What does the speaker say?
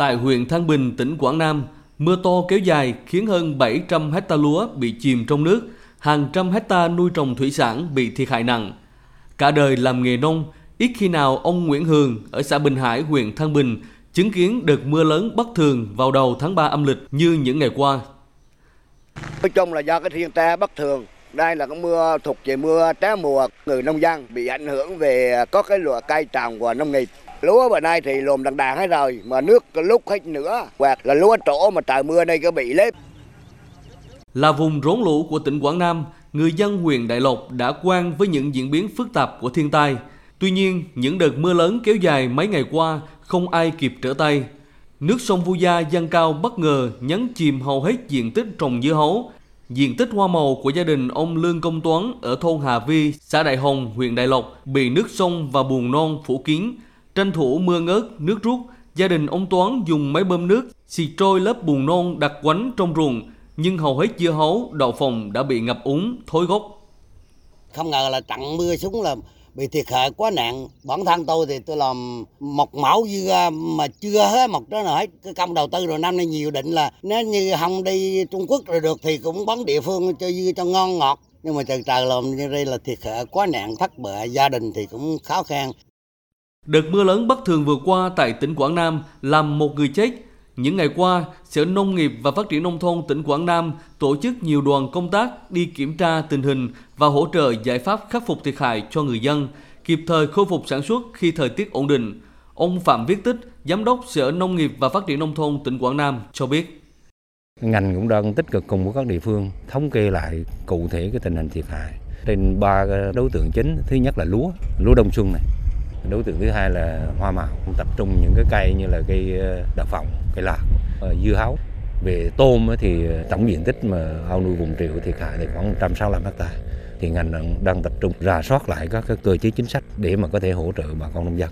Tại huyện Thăng Bình, tỉnh Quảng Nam, mưa to kéo dài khiến hơn 700 hecta lúa bị chìm trong nước, hàng trăm hecta nuôi trồng thủy sản bị thiệt hại nặng. Cả đời làm nghề nông, ít khi nào ông Nguyễn Hường ở xã Bình Hải, huyện Thăng Bình chứng kiến đợt mưa lớn bất thường vào đầu tháng 3 âm lịch như những ngày qua. Nói chung là do cái thiên tai bất thường, đây là cái mưa thuộc về mưa trái mùa, người nông dân bị ảnh hưởng về có cái loại cây trồng và nông nghiệp. Lúa bữa nay thì lùm đằng đàn hết rồi, mà nước lúc hết nữa, hoặc là lúa trổ mà trời mưa đây có bị lép. Là vùng rốn lũ của tỉnh Quảng Nam, người dân huyện Đại Lộc đã quen với những diễn biến phức tạp của thiên tai. Tuy nhiên, những đợt mưa lớn kéo dài mấy ngày qua không ai kịp trở tay. Nước sông Vu Gia dâng cao bất ngờ nhấn chìm hầu hết diện tích trồng dưa hấu. Diện tích hoa màu của gia đình ông Lương Công Toán ở thôn Hà Vi, xã Đại Hồng, huyện Đại Lộc bị nước sông và bùn non phủ kín. Tranh thủ mưa ngớt, nước rút, gia đình ông Toán dùng máy bơm nước xịt trôi lớp bùn non đặt quánh trong ruộng, nhưng hầu hết dưa hấu, đậu phòng đã bị ngập úng, thối gốc. Không ngờ là trận mưa xuống là bị thiệt hại quá nặng. Bản thân tôi thì tôi làm một mẫu dưa à, mà chưa hết một đó nào hết cái công đầu tư rồi, năm nay nhiều định là nếu như không đi Trung Quốc rồi được thì cũng bán địa phương cho dưa cho ngon ngọt. Nhưng mà trời trời làm như đây là thiệt hại quá nặng, thất bại, gia đình thì cũng khó khăn. Đợt mưa lớn bất thường vừa qua tại tỉnh Quảng Nam làm một người chết. Những ngày qua, Sở Nông nghiệp và Phát triển Nông thôn tỉnh Quảng Nam tổ chức nhiều đoàn công tác đi kiểm tra tình hình và hỗ trợ giải pháp khắc phục thiệt hại cho người dân, kịp thời khôi phục sản xuất khi thời tiết ổn định. Ông Phạm Viết Tích, Giám đốc Sở Nông nghiệp và Phát triển Nông thôn tỉnh Quảng Nam cho biết. Ngành cũng đang tích cực cùng với các địa phương thống kê lại cụ thể cái tình hình thiệt hại trên ba đối tượng chính. Thứ nhất là lúa, lúa đông xuân này đối tượng thứ hai là hoa màu. Tập trung những cái cây như là cây ờ, đậu phộng, cây lạc ờ, dưa hấu. Về tôm thì ờ, tổng diện tích mà ao nuôi vùng triệu thiệt hại thì khoảng 165 hecta thì ngành đang tập trung rà soát lại các cái cơ chế chính sách để mà có thể hỗ trợ bà con nông dân.